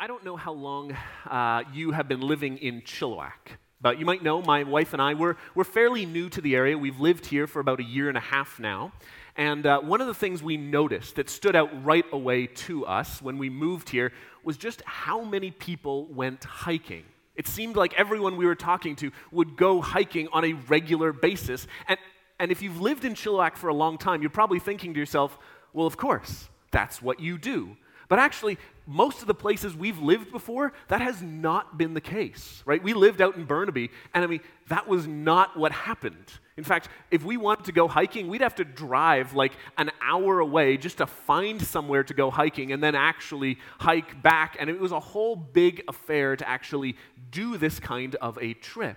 I don't know how long uh, you have been living in Chilliwack, but you might know my wife and I, we're, we're fairly new to the area. We've lived here for about a year and a half now. And uh, one of the things we noticed that stood out right away to us when we moved here was just how many people went hiking. It seemed like everyone we were talking to would go hiking on a regular basis. And, and if you've lived in Chilliwack for a long time, you're probably thinking to yourself, well, of course, that's what you do. But actually, most of the places we've lived before, that has not been the case, right? We lived out in Burnaby, and I mean, that was not what happened. In fact, if we wanted to go hiking, we'd have to drive like an hour away just to find somewhere to go hiking and then actually hike back. And it was a whole big affair to actually do this kind of a trip.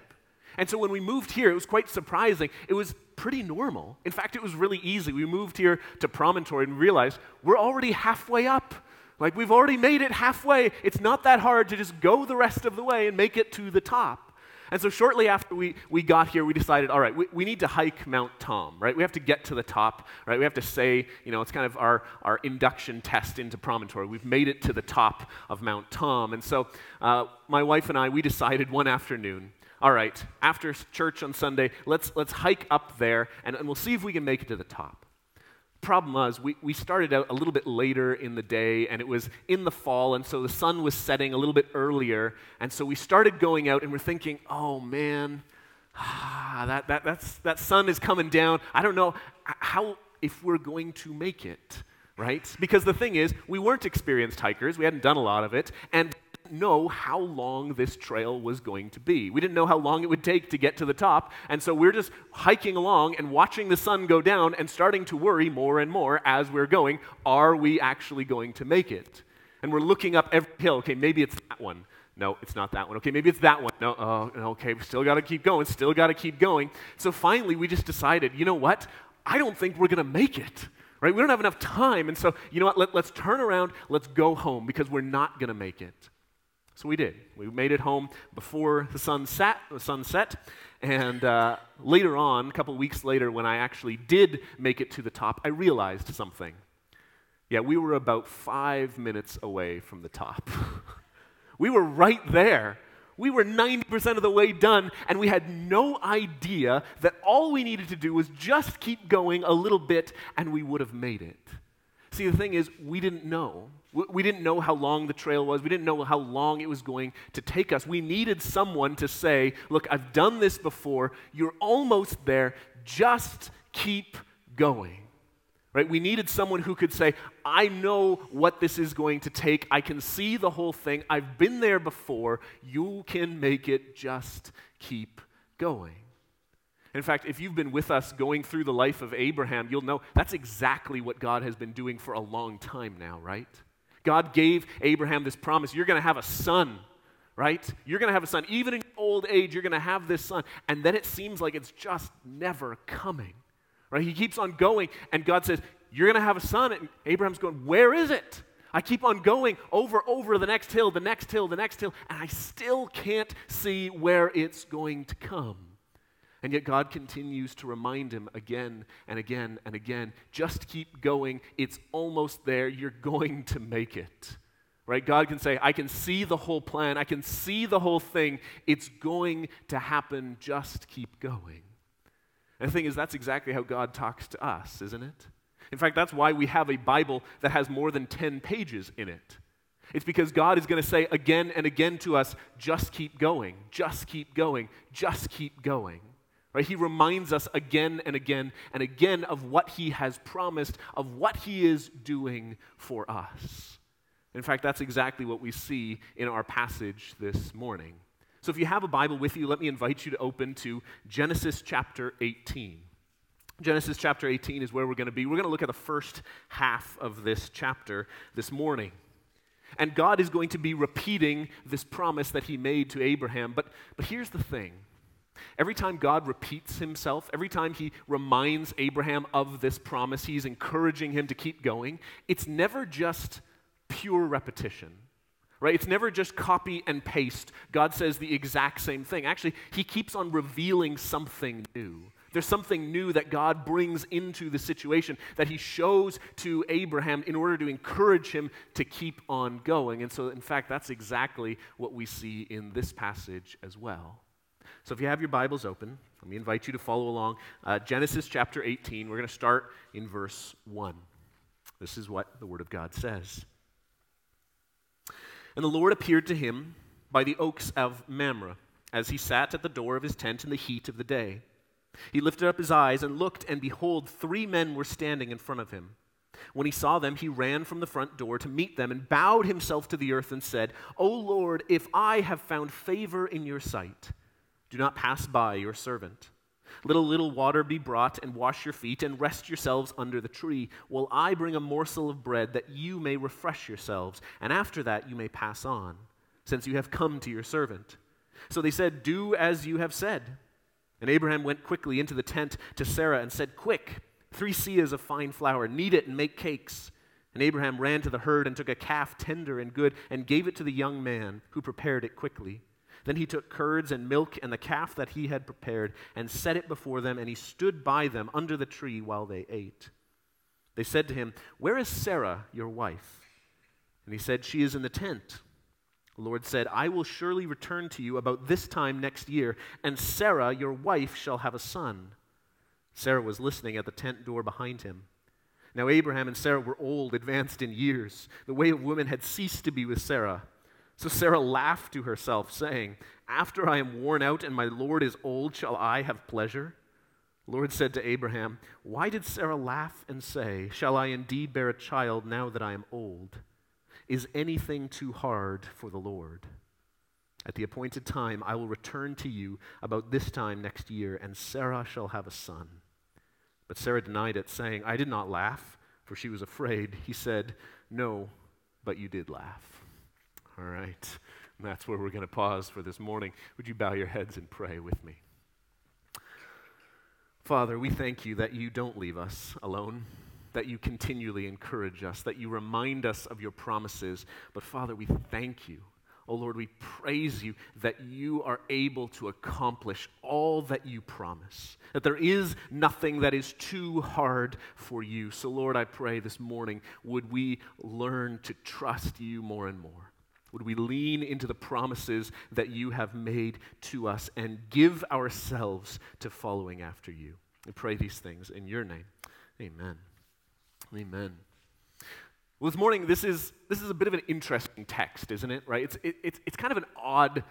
And so when we moved here, it was quite surprising. It was pretty normal. In fact, it was really easy. We moved here to Promontory and realized we're already halfway up. Like we've already made it halfway. It's not that hard to just go the rest of the way and make it to the top. And so shortly after we, we got here, we decided, all right, we, we need to hike Mount Tom, right? We have to get to the top, right? We have to say, you know, it's kind of our, our induction test into Promontory. We've made it to the top of Mount Tom. And so uh, my wife and I, we decided one afternoon, all right, after church on Sunday, let's, let's hike up there and, and we'll see if we can make it to the top problem was we, we started out a little bit later in the day and it was in the fall and so the sun was setting a little bit earlier. And so we started going out and we're thinking oh man ah, that, that, that's, that sun is coming down. I don't know how if we're going to make it right? Because the thing is we weren't experienced hikers. We hadn't done a lot of it. And know how long this trail was going to be. We didn't know how long it would take to get to the top, and so we're just hiking along and watching the sun go down and starting to worry more and more as we're going are we actually going to make it? And we're looking up every hill. Okay, maybe it's that one. No, it's not that one. Okay, maybe it's that one. No, oh, okay, we still got to keep going, still got to keep going. So finally, we just decided, you know what? I don't think we're going to make it right? We don't have enough time. And so, you know what? Let, us turn around. Let's go home because we're not going to make it. So we did. We made it home before the sun set, the sunset. And uh, later on, a couple weeks later, when I actually did make it to the top, I realized something. Yeah, we were about five minutes away from the top. we were right there. We were 90% of the way done, and we had no idea that all we needed to do was just keep going a little bit, and we would have made it. See, the thing is, we didn't know. We didn't know how long the trail was. We didn't know how long it was going to take us. We needed someone to say, Look, I've done this before. You're almost there. Just keep going. Right? We needed someone who could say, I know what this is going to take. I can see the whole thing. I've been there before. You can make it. Just keep going. In fact, if you've been with us going through the life of Abraham, you'll know that's exactly what God has been doing for a long time now, right? God gave Abraham this promise you're going to have a son, right? You're going to have a son. Even in old age, you're going to have this son. And then it seems like it's just never coming, right? He keeps on going, and God says, You're going to have a son. And Abraham's going, Where is it? I keep on going over, over the next hill, the next hill, the next hill, and I still can't see where it's going to come. And yet God continues to remind him again and again and again just keep going. It's almost there. You're going to make it. Right? God can say, I can see the whole plan. I can see the whole thing. It's going to happen. Just keep going. And the thing is, that's exactly how God talks to us, isn't it? In fact, that's why we have a Bible that has more than 10 pages in it. It's because God is going to say again and again to us, just keep going, just keep going, just keep going. Right? He reminds us again and again and again of what he has promised, of what he is doing for us. In fact, that's exactly what we see in our passage this morning. So if you have a Bible with you, let me invite you to open to Genesis chapter 18. Genesis chapter 18 is where we're going to be. We're going to look at the first half of this chapter this morning. And God is going to be repeating this promise that he made to Abraham. But, but here's the thing Every time God repeats himself, every time he reminds Abraham of this promise, he's encouraging him to keep going. It's never just pure repetition, right? It's never just copy and paste. God says the exact same thing. Actually, he keeps on revealing something new. There's something new that God brings into the situation that he shows to Abraham in order to encourage him to keep on going. And so, in fact, that's exactly what we see in this passage as well. So, if you have your Bibles open, let me invite you to follow along. Uh, Genesis chapter 18, we're going to start in verse 1. This is what the Word of God says. And the Lord appeared to him by the oaks of Mamre as he sat at the door of his tent in the heat of the day. He lifted up his eyes and looked, and behold, three men were standing in front of him. When he saw them, he ran from the front door to meet them and bowed himself to the earth and said, O Lord, if I have found favor in your sight, do not pass by your servant. Let a little water be brought and wash your feet and rest yourselves under the tree, while I bring a morsel of bread that you may refresh yourselves, and after that you may pass on, since you have come to your servant. So they said, Do as you have said. And Abraham went quickly into the tent to Sarah and said, Quick, three seahs of fine flour, knead it and make cakes. And Abraham ran to the herd and took a calf tender and good and gave it to the young man, who prepared it quickly. Then he took curds and milk and the calf that he had prepared and set it before them, and he stood by them under the tree while they ate. They said to him, Where is Sarah, your wife? And he said, She is in the tent. The Lord said, I will surely return to you about this time next year, and Sarah, your wife, shall have a son. Sarah was listening at the tent door behind him. Now, Abraham and Sarah were old, advanced in years. The way of women had ceased to be with Sarah. So Sarah laughed to herself, saying, After I am worn out and my Lord is old, shall I have pleasure? The Lord said to Abraham, Why did Sarah laugh and say, Shall I indeed bear a child now that I am old? Is anything too hard for the Lord? At the appointed time, I will return to you about this time next year, and Sarah shall have a son. But Sarah denied it, saying, I did not laugh, for she was afraid. He said, No, but you did laugh. All right. And that's where we're going to pause for this morning. Would you bow your heads and pray with me? Father, we thank you that you don't leave us alone that you continually encourage us, that you remind us of your promises. But Father, we thank you. Oh Lord, we praise you that you are able to accomplish all that you promise, that there is nothing that is too hard for you. So, Lord, I pray this morning, would we learn to trust you more and more? Would we lean into the promises that you have made to us and give ourselves to following after you? We pray these things in your name. Amen. Amen. Well, this morning, this is, this is a bit of an interesting text, isn't it? Right? It's, it, it's, it's kind of an odd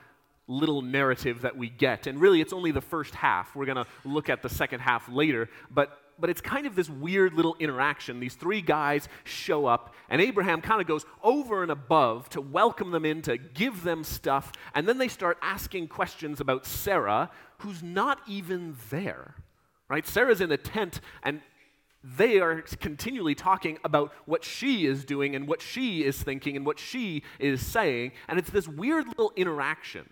little narrative that we get. And really, it's only the first half. We're going to look at the second half later. But, but it's kind of this weird little interaction. These three guys show up, and Abraham kind of goes over and above to welcome them in, to give them stuff. And then they start asking questions about Sarah, who's not even there. Right? Sarah's in a tent, and they are continually talking about what she is doing and what she is thinking and what she is saying. And it's this weird little interaction.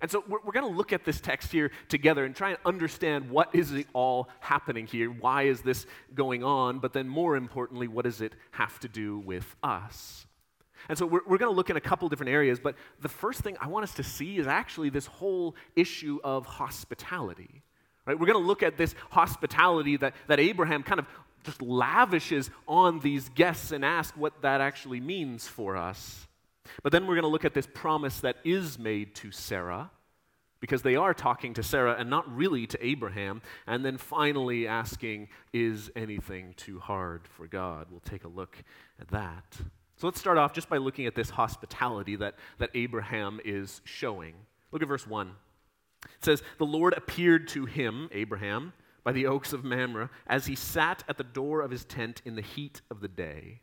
And so we're, we're going to look at this text here together and try and understand what is all happening here. Why is this going on? But then, more importantly, what does it have to do with us? And so we're, we're going to look in a couple different areas. But the first thing I want us to see is actually this whole issue of hospitality. Right? We're going to look at this hospitality that, that Abraham kind of just lavishes on these guests and ask what that actually means for us. But then we're going to look at this promise that is made to Sarah, because they are talking to Sarah and not really to Abraham. And then finally asking, Is anything too hard for God? We'll take a look at that. So let's start off just by looking at this hospitality that, that Abraham is showing. Look at verse 1. It says, The Lord appeared to him, Abraham, by the oaks of Mamre as he sat at the door of his tent in the heat of the day.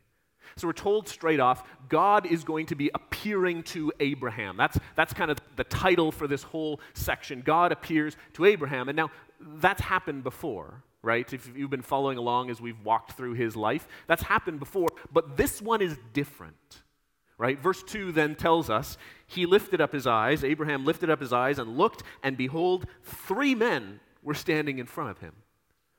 So we're told straight off, God is going to be appearing to Abraham. That's, that's kind of the title for this whole section. God appears to Abraham. And now, that's happened before, right? If you've been following along as we've walked through his life, that's happened before. But this one is different, right? Verse 2 then tells us, He lifted up his eyes, Abraham lifted up his eyes and looked, and behold, three men were standing in front of him.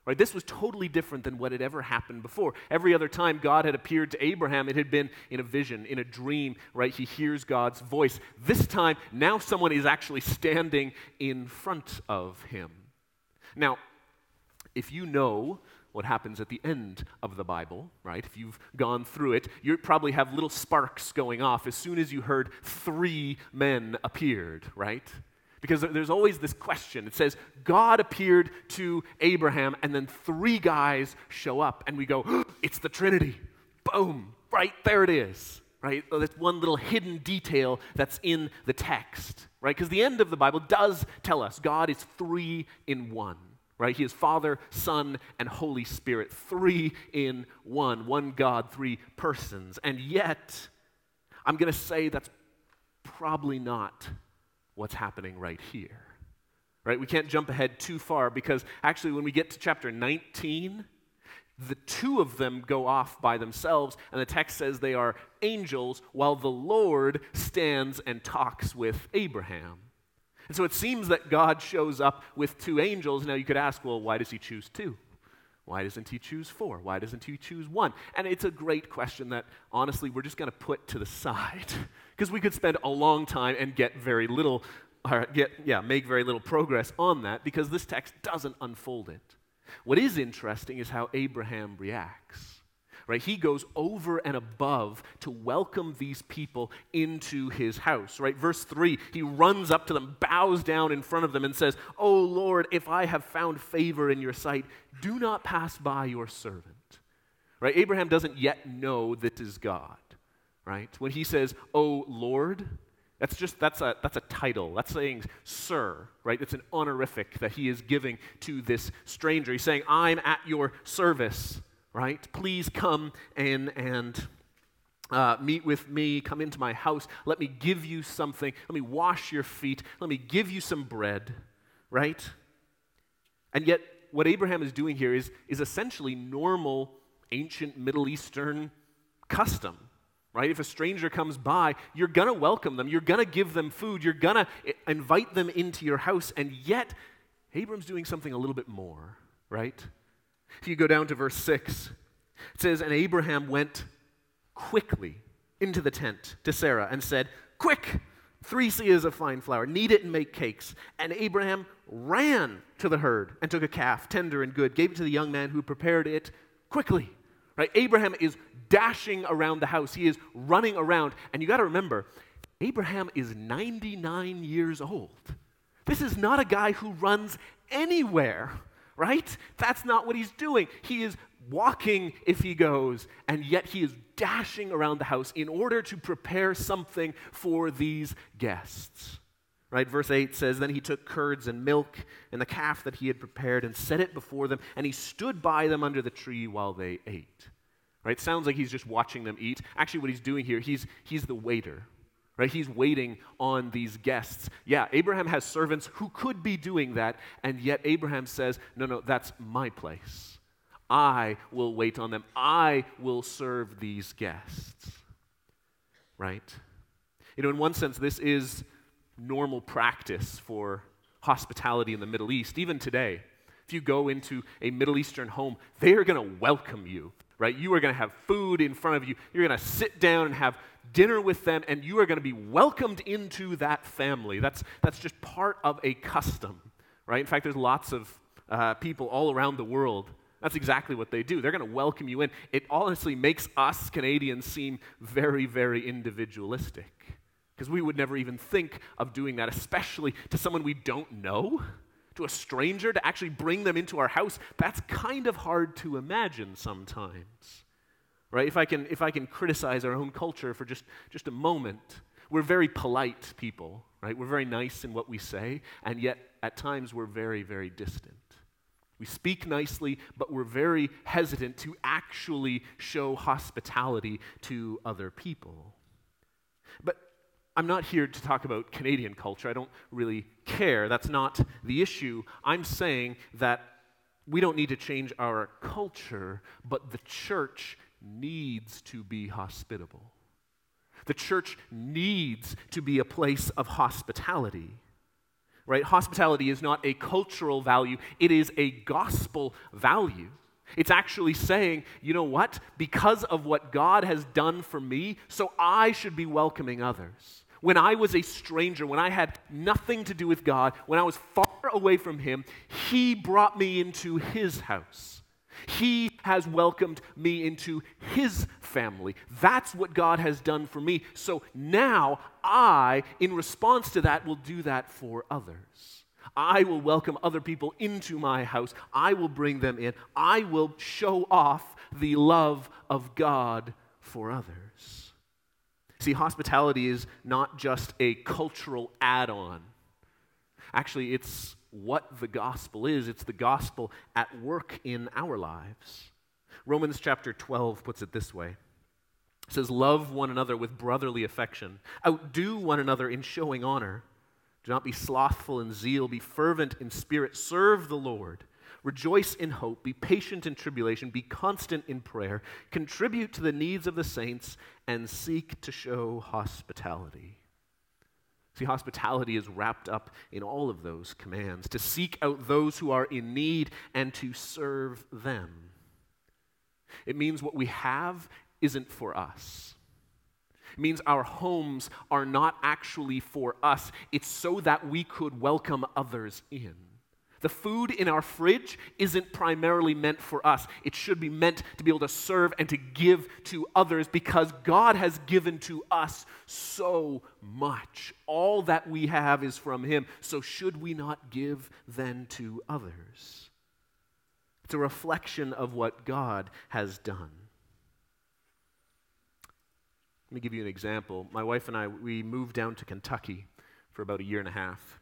Right? This was totally different than what had ever happened before. Every other time God had appeared to Abraham, it had been in a vision, in a dream, right? He hears God's voice. This time, now someone is actually standing in front of him. Now, if you know what happens at the end of the Bible, right? If you've gone through it, you probably have little sparks going off as soon as you heard three men appeared, right? Because there's always this question. It says, God appeared to Abraham, and then three guys show up, and we go, it's the Trinity. Boom, right there it is, right? That's one little hidden detail that's in the text, right? Because the end of the Bible does tell us God is three in one right? He is Father, Son, and Holy Spirit, three in one, one God, three persons. And yet, I'm going to say that's probably not what's happening right here. Right? We can't jump ahead too far because actually, when we get to chapter 19, the two of them go off by themselves, and the text says they are angels, while the Lord stands and talks with Abraham. And so it seems that God shows up with two angels. Now you could ask, well, why does he choose two? Why doesn't he choose four? Why doesn't he choose one? And it's a great question that honestly we're just going to put to the side because we could spend a long time and get very little, or get, yeah, make very little progress on that because this text doesn't unfold it. What is interesting is how Abraham reacts right? He goes over and above to welcome these people into his house, right? Verse 3, he runs up to them, bows down in front of them, and says, Oh Lord, if I have found favor in your sight, do not pass by your servant. Right? Abraham doesn't yet know that is God, right? When he says, Oh Lord, that's just that's a that's a title. That's saying sir, right? It's an honorific that he is giving to this stranger. He's saying, I'm at your service right? Please come and, and uh, meet with me, come into my house. Let me give you something. Let me wash your feet. Let me give you some bread, right? And yet, what Abraham is doing here is, is essentially normal ancient Middle Eastern custom, right? If a stranger comes by, you're going to welcome them. You're going to give them food. You're going to invite them into your house. And yet, Abram's doing something a little bit more, right? If you go down to verse 6, it says, And Abraham went quickly into the tent to Sarah and said, Quick, three seahs of fine flour, knead it and make cakes. And Abraham ran to the herd and took a calf, tender and good, gave it to the young man who prepared it quickly. Right? Abraham is dashing around the house. He is running around. And you got to remember, Abraham is 99 years old. This is not a guy who runs anywhere right? That's not what he's doing. He is walking if he goes, and yet he is dashing around the house in order to prepare something for these guests. Right? Verse 8 says, Then he took curds and milk and the calf that he had prepared and set it before them, and he stood by them under the tree while they ate. Right? Sounds like he's just watching them eat. Actually, what he's doing here, he's, he's the waiter right? He's waiting on these guests. Yeah, Abraham has servants who could be doing that, and yet Abraham says, No, no, that's my place. I will wait on them. I will serve these guests. Right? You know, in one sense, this is normal practice for hospitality in the Middle East, even today. If you go into a Middle Eastern home, they are going to welcome you, right? You are going to have food in front of you. You're going to sit down and have dinner with them, and you are going to be welcomed into that family. That's, that's just part of a custom, right? In fact, there's lots of uh, people all around the world. That's exactly what they do. They're going to welcome you in. It honestly makes us Canadians seem very, very individualistic because we would never even think of doing that, especially to someone we don't know, to a stranger, to actually bring them into our house. That's kind of hard to imagine sometimes right? If I can, if I can criticize our own culture for just, just a moment, we're very polite people, right? We're very nice in what we say, and yet at times we're very, very distant. We speak nicely, but we're very hesitant to actually show hospitality to other people. But I'm not here to talk about Canadian culture. I don't really care. That's not the issue. I'm saying that we don't need to change our culture, but the church needs to be hospitable. The church needs to be a place of hospitality. Right? Hospitality is not a cultural value, it is a gospel value. It's actually saying, you know what? Because of what God has done for me, so I should be welcoming others. When I was a stranger, when I had nothing to do with God, when I was far away from him, he brought me into his house. He has welcomed me into his family. That's what God has done for me. So now I, in response to that, will do that for others. I will welcome other people into my house. I will bring them in. I will show off the love of God for others. See, hospitality is not just a cultural add on. Actually, it's what the gospel is. It's the gospel at work in our lives. Romans chapter 12 puts it this way it says, Love one another with brotherly affection, outdo one another in showing honor. Do not be slothful in zeal, be fervent in spirit, serve the Lord. Rejoice in hope, be patient in tribulation, be constant in prayer, contribute to the needs of the saints, and seek to show hospitality. See, hospitality is wrapped up in all of those commands to seek out those who are in need and to serve them. It means what we have isn't for us. It means our homes are not actually for us, it's so that we could welcome others in. The food in our fridge isn't primarily meant for us. It should be meant to be able to serve and to give to others because God has given to us so much. All that we have is from Him. So, should we not give then to others? It's a reflection of what God has done. Let me give you an example. My wife and I, we moved down to Kentucky for about a year and a half.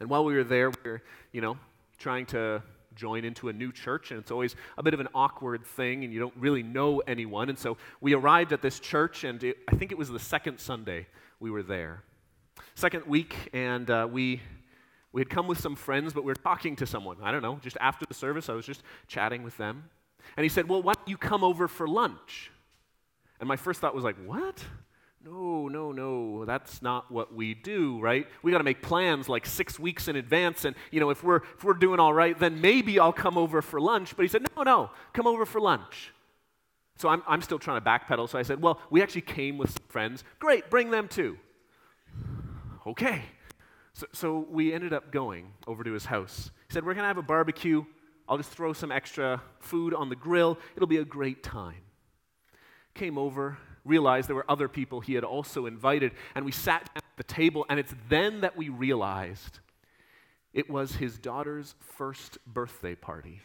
And while we were there, we were, you know, trying to join into a new church, and it's always a bit of an awkward thing, and you don't really know anyone. And so we arrived at this church, and it, I think it was the second Sunday we were there. Second week, and uh, we we had come with some friends, but we were talking to someone. I don't know, just after the service, I was just chatting with them. And he said, Well, why don't you come over for lunch? And my first thought was like, What? No, no, no, that's not what we do, right? We got to make plans like six weeks in advance. And, you know, if we're, if we're doing all right, then maybe I'll come over for lunch. But he said, no, no, come over for lunch. So I'm, I'm still trying to backpedal. So I said, well, we actually came with some friends. Great, bring them too. Okay. So, so we ended up going over to his house. He said, we're going to have a barbecue. I'll just throw some extra food on the grill. It'll be a great time. Came over, realized there were other people he had also invited, and we sat at the table, and it's then that we realized it was his daughter's first birthday party.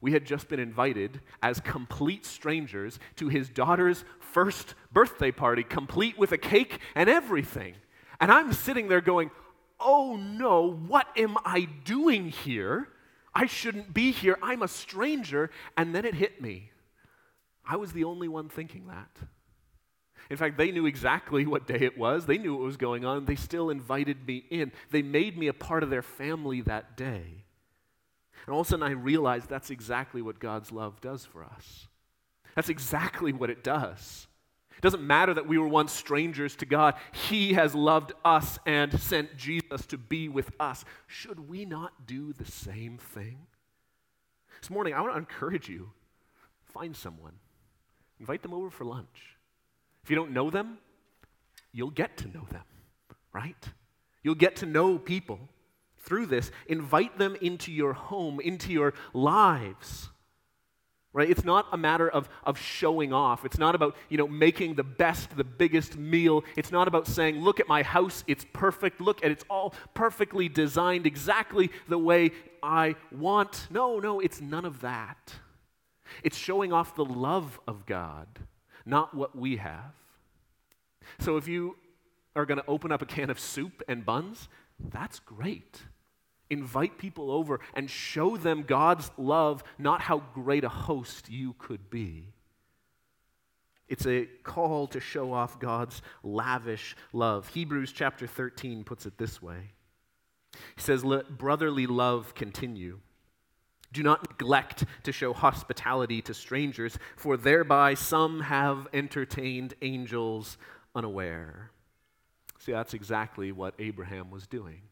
We had just been invited as complete strangers to his daughter's first birthday party, complete with a cake and everything. And I'm sitting there going, oh no, what am I doing here? I shouldn't be here. I'm a stranger. And then it hit me. I was the only one thinking that. In fact, they knew exactly what day it was. They knew what was going on. They still invited me in. They made me a part of their family that day. And all of a sudden, I realized that's exactly what God's love does for us. That's exactly what it does. It doesn't matter that we were once strangers to God, He has loved us and sent Jesus to be with us. Should we not do the same thing? This morning, I want to encourage you find someone Invite them over for lunch. If you don't know them, you'll get to know them, right? You'll get to know people through this. Invite them into your home, into your lives. Right? It's not a matter of, of showing off. It's not about, you know, making the best, the biggest meal. It's not about saying, look at my house, it's perfect. Look at it's all perfectly designed exactly the way I want. No, no, it's none of that. It's showing off the love of God, not what we have. So if you are going to open up a can of soup and buns, that's great. Invite people over and show them God's love, not how great a host you could be. It's a call to show off God's lavish love. Hebrews chapter 13 puts it this way He says, Let brotherly love continue. Do not neglect to show hospitality to strangers, for thereby some have entertained angels unaware. See, that's exactly what Abraham was doing.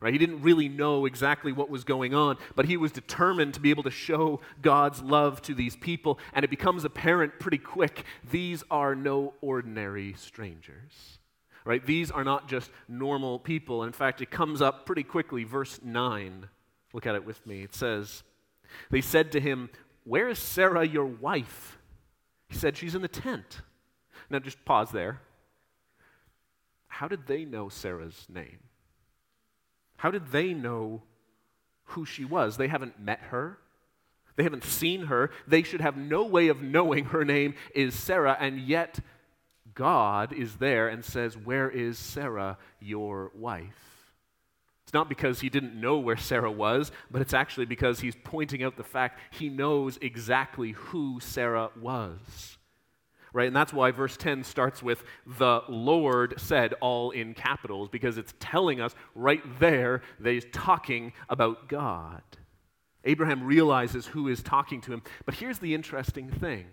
Right? He didn't really know exactly what was going on, but he was determined to be able to show God's love to these people, and it becomes apparent pretty quick these are no ordinary strangers. right? These are not just normal people. In fact, it comes up pretty quickly. Verse 9. Look at it with me. It says, They said to him, Where is Sarah, your wife? He said, She's in the tent. Now just pause there. How did they know Sarah's name? How did they know who she was? They haven't met her. They haven't seen her. They should have no way of knowing her name is Sarah, and yet God is there and says, Where is Sarah, your wife? It's not because he didn't know where Sarah was, but it's actually because he's pointing out the fact he knows exactly who Sarah was. Right? And that's why verse 10 starts with, The Lord said, all in capitals, because it's telling us right there that he's talking about God. Abraham realizes who is talking to him. But here's the interesting thing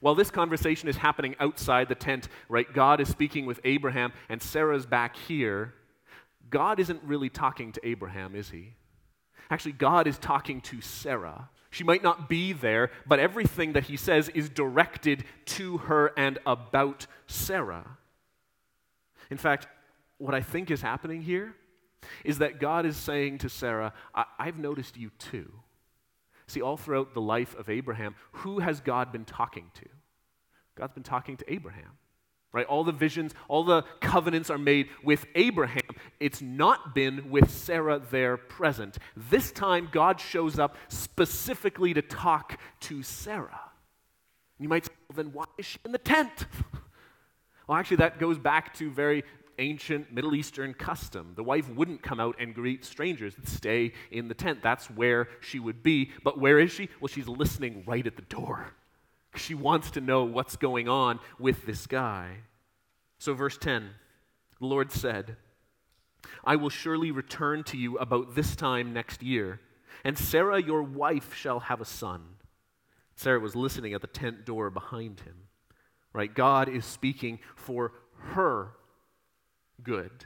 while this conversation is happening outside the tent, right, God is speaking with Abraham and Sarah's back here. God isn't really talking to Abraham, is he? Actually, God is talking to Sarah. She might not be there, but everything that he says is directed to her and about Sarah. In fact, what I think is happening here is that God is saying to Sarah, I- have noticed you too. See, all throughout the life of Abraham, who has God been talking to? God's been talking to Abraham. Right? All the visions, all the covenants are made with Abraham. It's not been with Sarah there present. This time, God shows up specifically to talk to Sarah. You might say, well, then why is she in the tent? well, actually, that goes back to very ancient Middle Eastern custom. The wife wouldn't come out and greet strangers, and stay in the tent. That's where she would be. But where is she? Well, she's listening right at the door. She wants to know what's going on with this guy. So, verse 10 the Lord said, I will surely return to you about this time next year, and Sarah, your wife, shall have a son. Sarah was listening at the tent door behind him. Right? God is speaking for her good.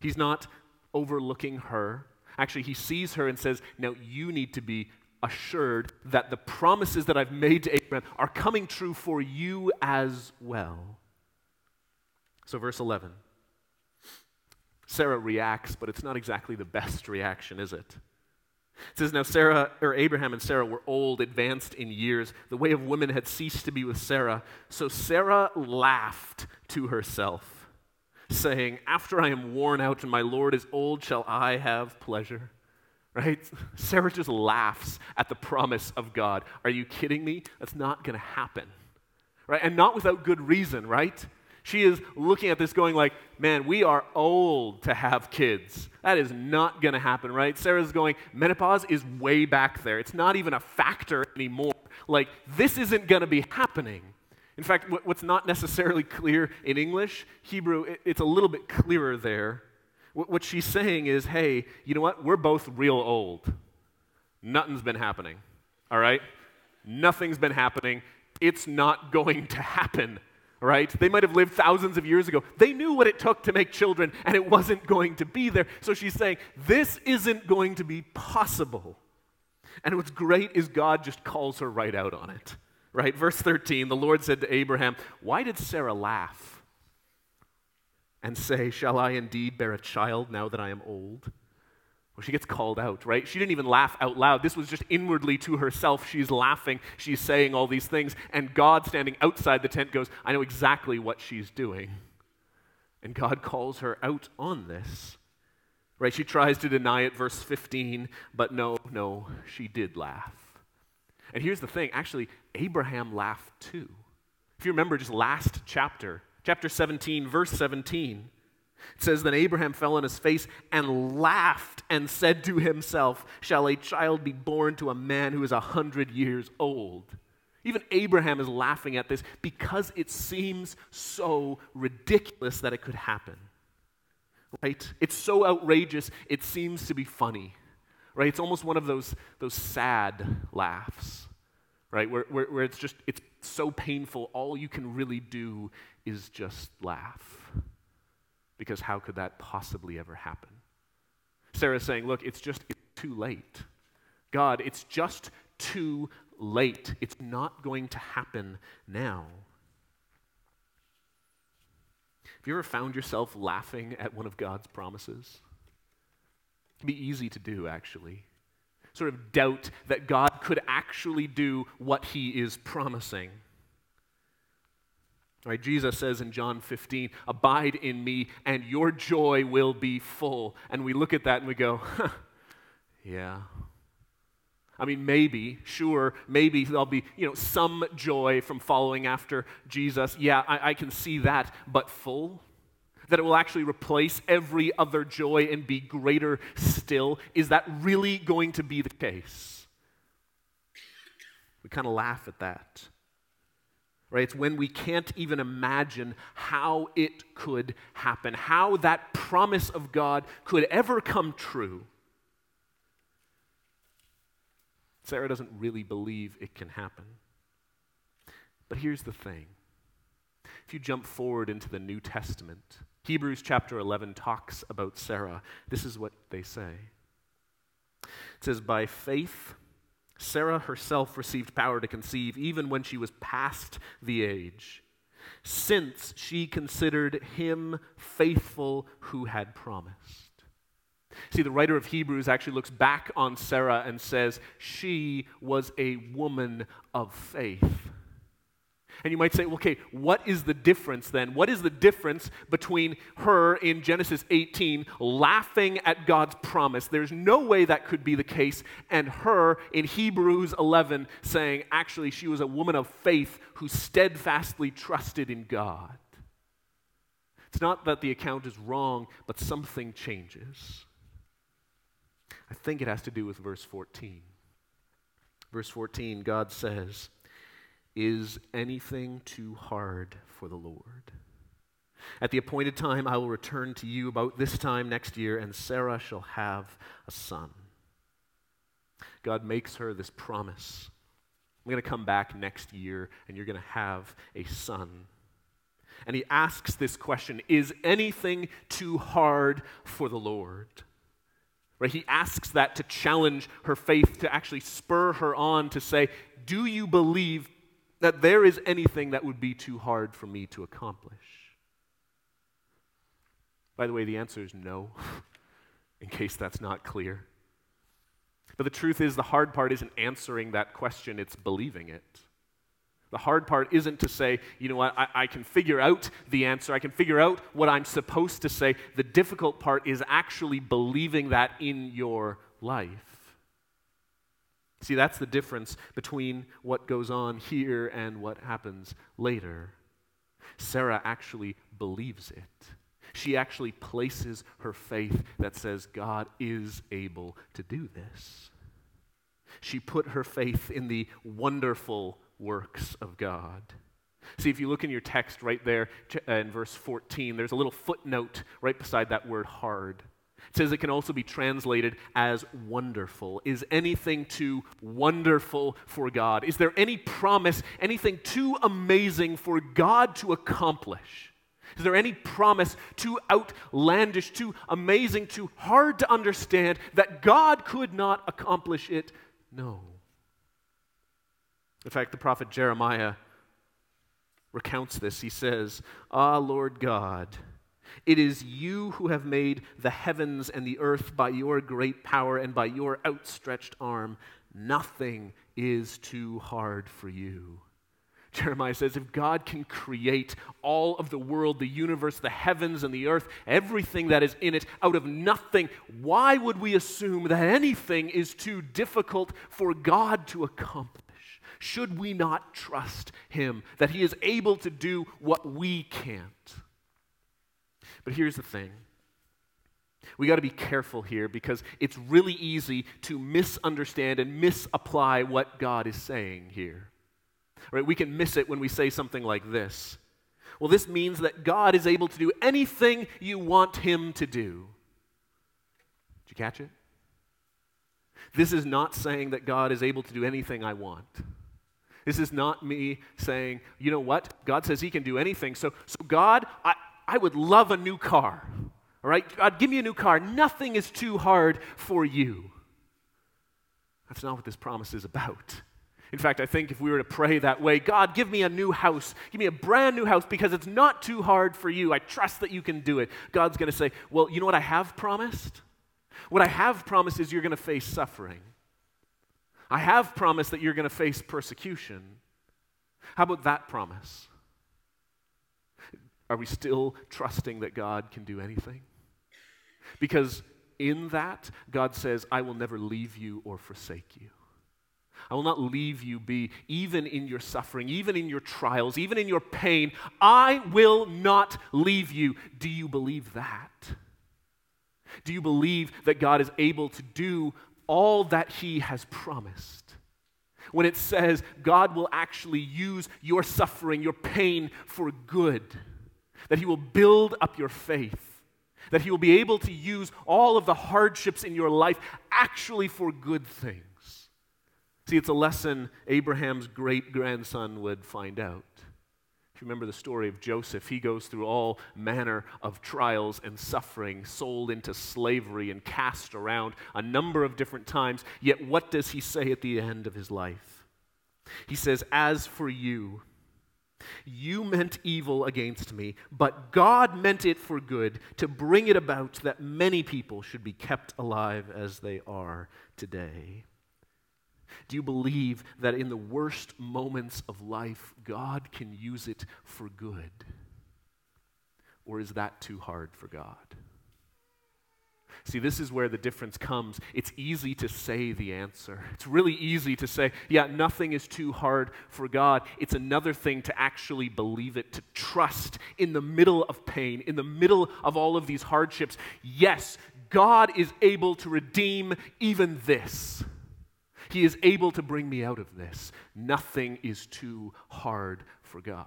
He's not overlooking her. Actually, he sees her and says, Now you need to be assured that the promises that I've made to Abraham are coming true for you as well. So, verse 11. Sarah reacts, but it's not exactly the best reaction, is it? It says, Now Sarah, or Abraham and Sarah were old, advanced in years. The way of women had ceased to be with Sarah. So Sarah laughed to herself saying, After I am worn out and my Lord is old, shall I have pleasure? Right? Sarah just laughs at the promise of God. Are you kidding me? That's not going to happen. Right? And not without good reason, right? She is looking at this going like, man, we are old to have kids. That is not going to happen, right? Sarah's going, menopause is way back there. It's not even a factor anymore. Like, this isn't going to be happening. In fact, what's not necessarily clear in English, Hebrew, it's a little bit clearer there. What she's saying is, hey, you know what? We're both real old. Nothing's been happening, all right? Nothing's been happening. It's not going to happen, right? They might have lived thousands of years ago. They knew what it took to make children, and it wasn't going to be there. So she's saying, this isn't going to be possible. And what's great is God just calls her right out on it right? Verse 13 the Lord said to Abraham, Why did Sarah laugh and say, Shall I indeed bear a child now that I am old? Well, she gets called out, right? She didn't even laugh out loud. This was just inwardly to herself. She's laughing. She's saying all these things. And God, standing outside the tent, goes, I know exactly what she's doing. And God calls her out on this. Right? She tries to deny it, verse 15, but no, no, she did laugh. And here's the thing actually, Abraham laughed too. If you remember just last chapter, chapter 17, verse 17, it says, Then Abraham fell on his face and laughed and said to himself, Shall a child be born to a man who is a hundred years old? Even Abraham is laughing at this because it seems so ridiculous that it could happen. Right? It's so outrageous, it seems to be funny. Right? It's almost one of those, those sad laughs right? Where, where, where it's just, it's so painful, all you can really do is just laugh. Because how could that possibly ever happen? Sarah's saying, look, it's just it's too late. God, it's just too late. It's not going to happen now. Have you ever found yourself laughing at one of God's promises? It can be easy to do, actually. Sort of doubt that God could actually do what he is promising. Right, Jesus says in John 15, Abide in me, and your joy will be full. And we look at that and we go, huh, Yeah. I mean, maybe, sure, maybe there'll be, you know, some joy from following after Jesus. Yeah, I, I can see that, but full? That it will actually replace every other joy and be greater still? Is that really going to be the case? We kind of laugh at that. Right? It's when we can't even imagine how it could happen, how that promise of God could ever come true. Sarah doesn't really believe it can happen. But here's the thing if you jump forward into the New Testament, Hebrews chapter 11 talks about Sarah. This is what they say it says, By faith, Sarah herself received power to conceive even when she was past the age, since she considered him faithful who had promised. See, the writer of Hebrews actually looks back on Sarah and says, She was a woman of faith. And you might say, okay, what is the difference then? What is the difference between her in Genesis 18 laughing at God's promise? There's no way that could be the case. And her in Hebrews 11 saying, actually, she was a woman of faith who steadfastly trusted in God. It's not that the account is wrong, but something changes. I think it has to do with verse 14. Verse 14, God says, Is anything too hard for the Lord? At the appointed time, I will return to you about this time next year, and Sarah shall have a son. God makes her this promise. I'm going to come back next year, and you're going to have a son. And he asks this question Is anything too hard for the Lord? Right? He asks that to challenge her faith, to actually spur her on to say, Do you believe that there is anything that would be too hard for me to accomplish? By the way, the answer is no, in case that's not clear. But the truth is, the hard part isn't answering that question, it's believing it. The hard part isn't to say, you know what, I, I, can figure out the answer, I can figure out what I'm supposed to say. The difficult part is actually believing that in your life. See, that's the difference between what goes on here and what happens later. Sarah actually believes it. She actually places her faith that says God is able to do this. She put her faith in the wonderful works of God. See, if you look in your text right there uh, in verse 14, there's a little footnote right beside that word hard. It says it can also be translated as wonderful. Is anything too wonderful for God? Is there any promise, anything too amazing for God to accomplish? Is there any promise too outlandish, too amazing, too hard to understand that God could not accomplish it? No. In fact, the prophet Jeremiah recounts this. He says, Ah, Lord God, it is you who have made the heavens and the earth by your great power and by your outstretched arm. Nothing is too hard for you. Jeremiah says, if God can create all of the world, the universe, the heavens, and the earth, everything that is in it, out of nothing, why would we assume that anything is too difficult for God to accomplish? should we not trust him that he is able to do what we can't? But here's the thing. We got to be careful here because it's really easy to misunderstand and misapply what God is saying here. Right? We can miss it when we say something like this. Well, this means that God is able to do anything you want him to do. Did you catch it? This is not saying that God is able to do anything I want. This is not me saying, you know what? God says he can do anything. So, so God, I, I would love a new car. All right? God, give me a new car. Nothing is too hard for you. That's not what this promise is about. In fact, I think if we were to pray that way, God, give me a new house, give me a brand new house because it's not too hard for you. I trust that you can do it. God's going to say, Well, you know what I have promised? What I have promised is you're going to face suffering. I have promised that you're going to face persecution. How about that promise? Are we still trusting that God can do anything? Because in that, God says, I will never leave you or forsake you. I will not leave you be, even in your suffering, even in your trials, even in your pain. I will not leave you. Do you believe that? Do you believe that God is able to do all that He has promised? When it says God will actually use your suffering, your pain for good, that He will build up your faith, that He will be able to use all of the hardships in your life actually for good things. See, it's a lesson Abraham's great grandson would find out. If you remember the story of Joseph, he goes through all manner of trials and suffering, sold into slavery and cast around a number of different times. Yet, what does he say at the end of his life? He says, As for you, you meant evil against me, but God meant it for good to bring it about that many people should be kept alive as they are today. Do you believe that in the worst moments of life, God can use it for good? Or is that too hard for God? See, this is where the difference comes. It's easy to say the answer. It's really easy to say, yeah, nothing is too hard for God. It's another thing to actually believe it, to trust in the middle of pain, in the middle of all of these hardships. Yes, God is able to redeem even this. He is able to bring me out of this. Nothing is too hard for God.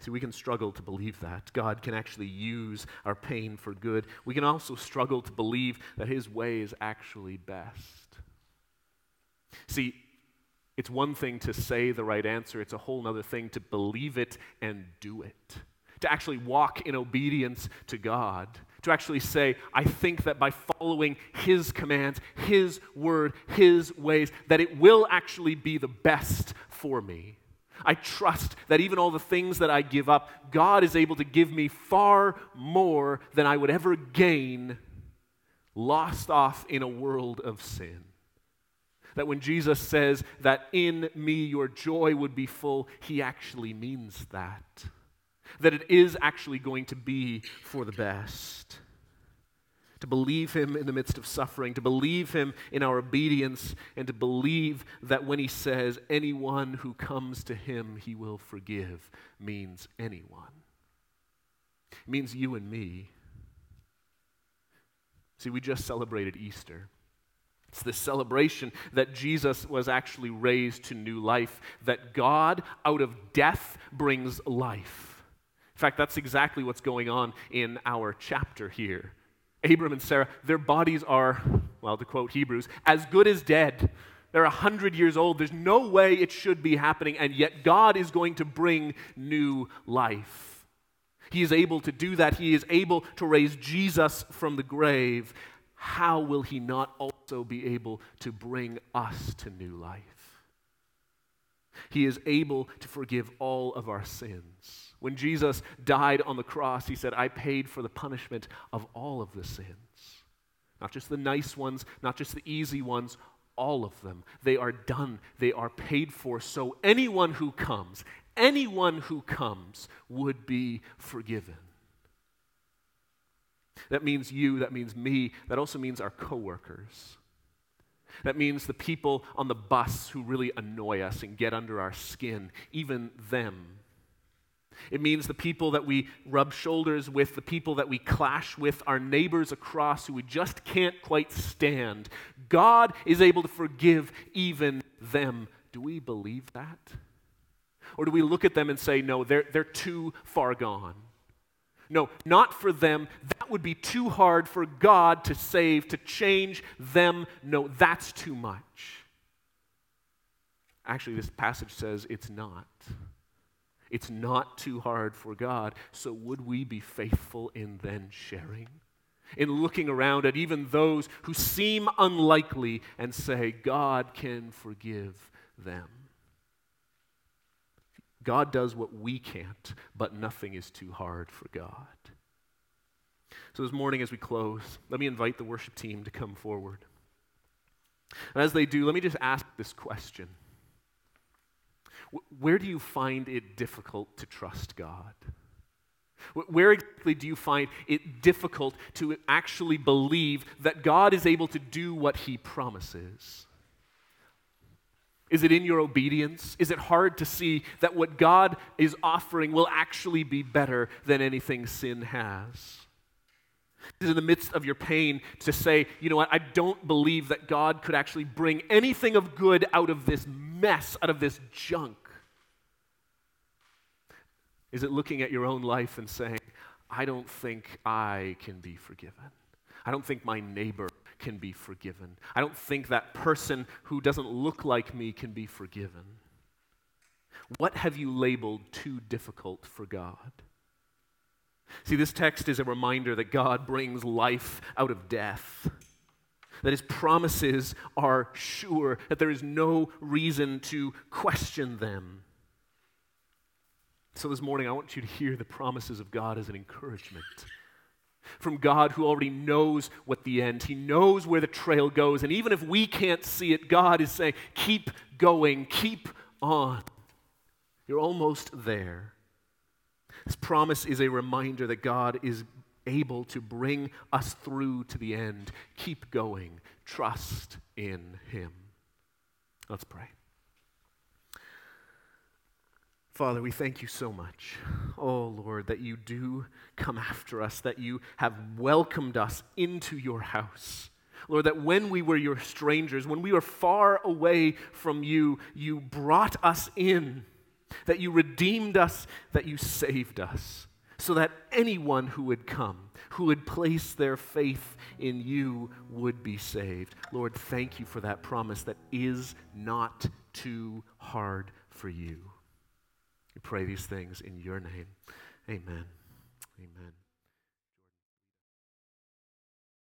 See, we can struggle to believe that. God can actually use our pain for good. We can also struggle to believe that His way is actually best. See, it's one thing to say the right answer, it's a whole other thing to believe it and do it. To actually walk in obedience to God to actually say, I think that by following His commands, His word, His ways, that it will actually be the best for me. I trust that even all the things that I give up, God is able to give me far more than I would ever gain lost off in a world of sin. That when Jesus says that in me your joy would be full, he actually means that that it is actually going to be for the best. To believe Him in the midst of suffering, to believe Him in our obedience, and to believe that when He says, anyone who comes to Him, He will forgive, means anyone. It means you and me. See, we just celebrated Easter. It's the celebration that Jesus was actually raised to new life, that God out of death brings life. In fact, that's exactly what's going on in our chapter here. Abram and Sarah, their bodies are, well, to quote Hebrews, as good as dead. They're 100 years old. There's no way it should be happening, and yet God is going to bring new life. He is able to do that. He is able to raise Jesus from the grave. How will He not also be able to bring us to new life? He is able to forgive all of our sins. When Jesus died on the cross, he said, I paid for the punishment of all of the sins. Not just the nice ones, not just the easy ones, all of them. They are done, they are paid for. So anyone who comes, anyone who comes would be forgiven. That means you, that means me, that also means our coworkers. That means the people on the bus who really annoy us and get under our skin, even them it means the people that we rub shoulders with, the people that we clash with, our neighbors across who we just can't quite stand. God is able to forgive even them. Do we believe that? Or do we look at them and say, no, they're, they're too far gone? No, not for them. That would be too hard for God to save, to change them. No, that's too much. Actually, this passage says it's not. It's not too hard for God. So, would we be faithful in then sharing? in looking around at even those who seem unlikely and say, God can forgive them. God does what we can't, but nothing is too hard for God. So, this morning, as we close, let me invite the worship team to come forward. And as they do, let me just ask this question Where do you find it difficult to trust God? Where exactly do you find it difficult to actually believe that God is able to do what he promises? Is it in your obedience? Is it hard to see that what God is offering will actually be better than anything sin has? Is in the midst of your pain to say, you know what, I don't believe that God could actually bring anything of good out of this mess, out of this junk? Is it looking at your own life and saying, I don't think I can be forgiven? I don't think my neighbor can be forgiven. I don't think that person who doesn't look like me can be forgiven. What have you labeled too difficult for God? See, this text is a reminder that God brings life out of death, that his promises are sure, that there is no reason to question them. So, this morning, I want you to hear the promises of God as an encouragement. From God who already knows what the end, He knows where the trail goes. And even if we can't see it, God is saying, keep going, keep on. You're almost there. This promise is a reminder that God is able to bring us through to the end. Keep going, trust in Him. Let's pray. Father, we thank you so much, oh Lord, that you do come after us, that you have welcomed us into your house. Lord, that when we were your strangers, when we were far away from you, you brought us in, that you redeemed us, that you saved us, so that anyone who would come, who would place their faith in you, would be saved. Lord, thank you for that promise that is not too hard for you. We pray these things in your name. Amen. Amen.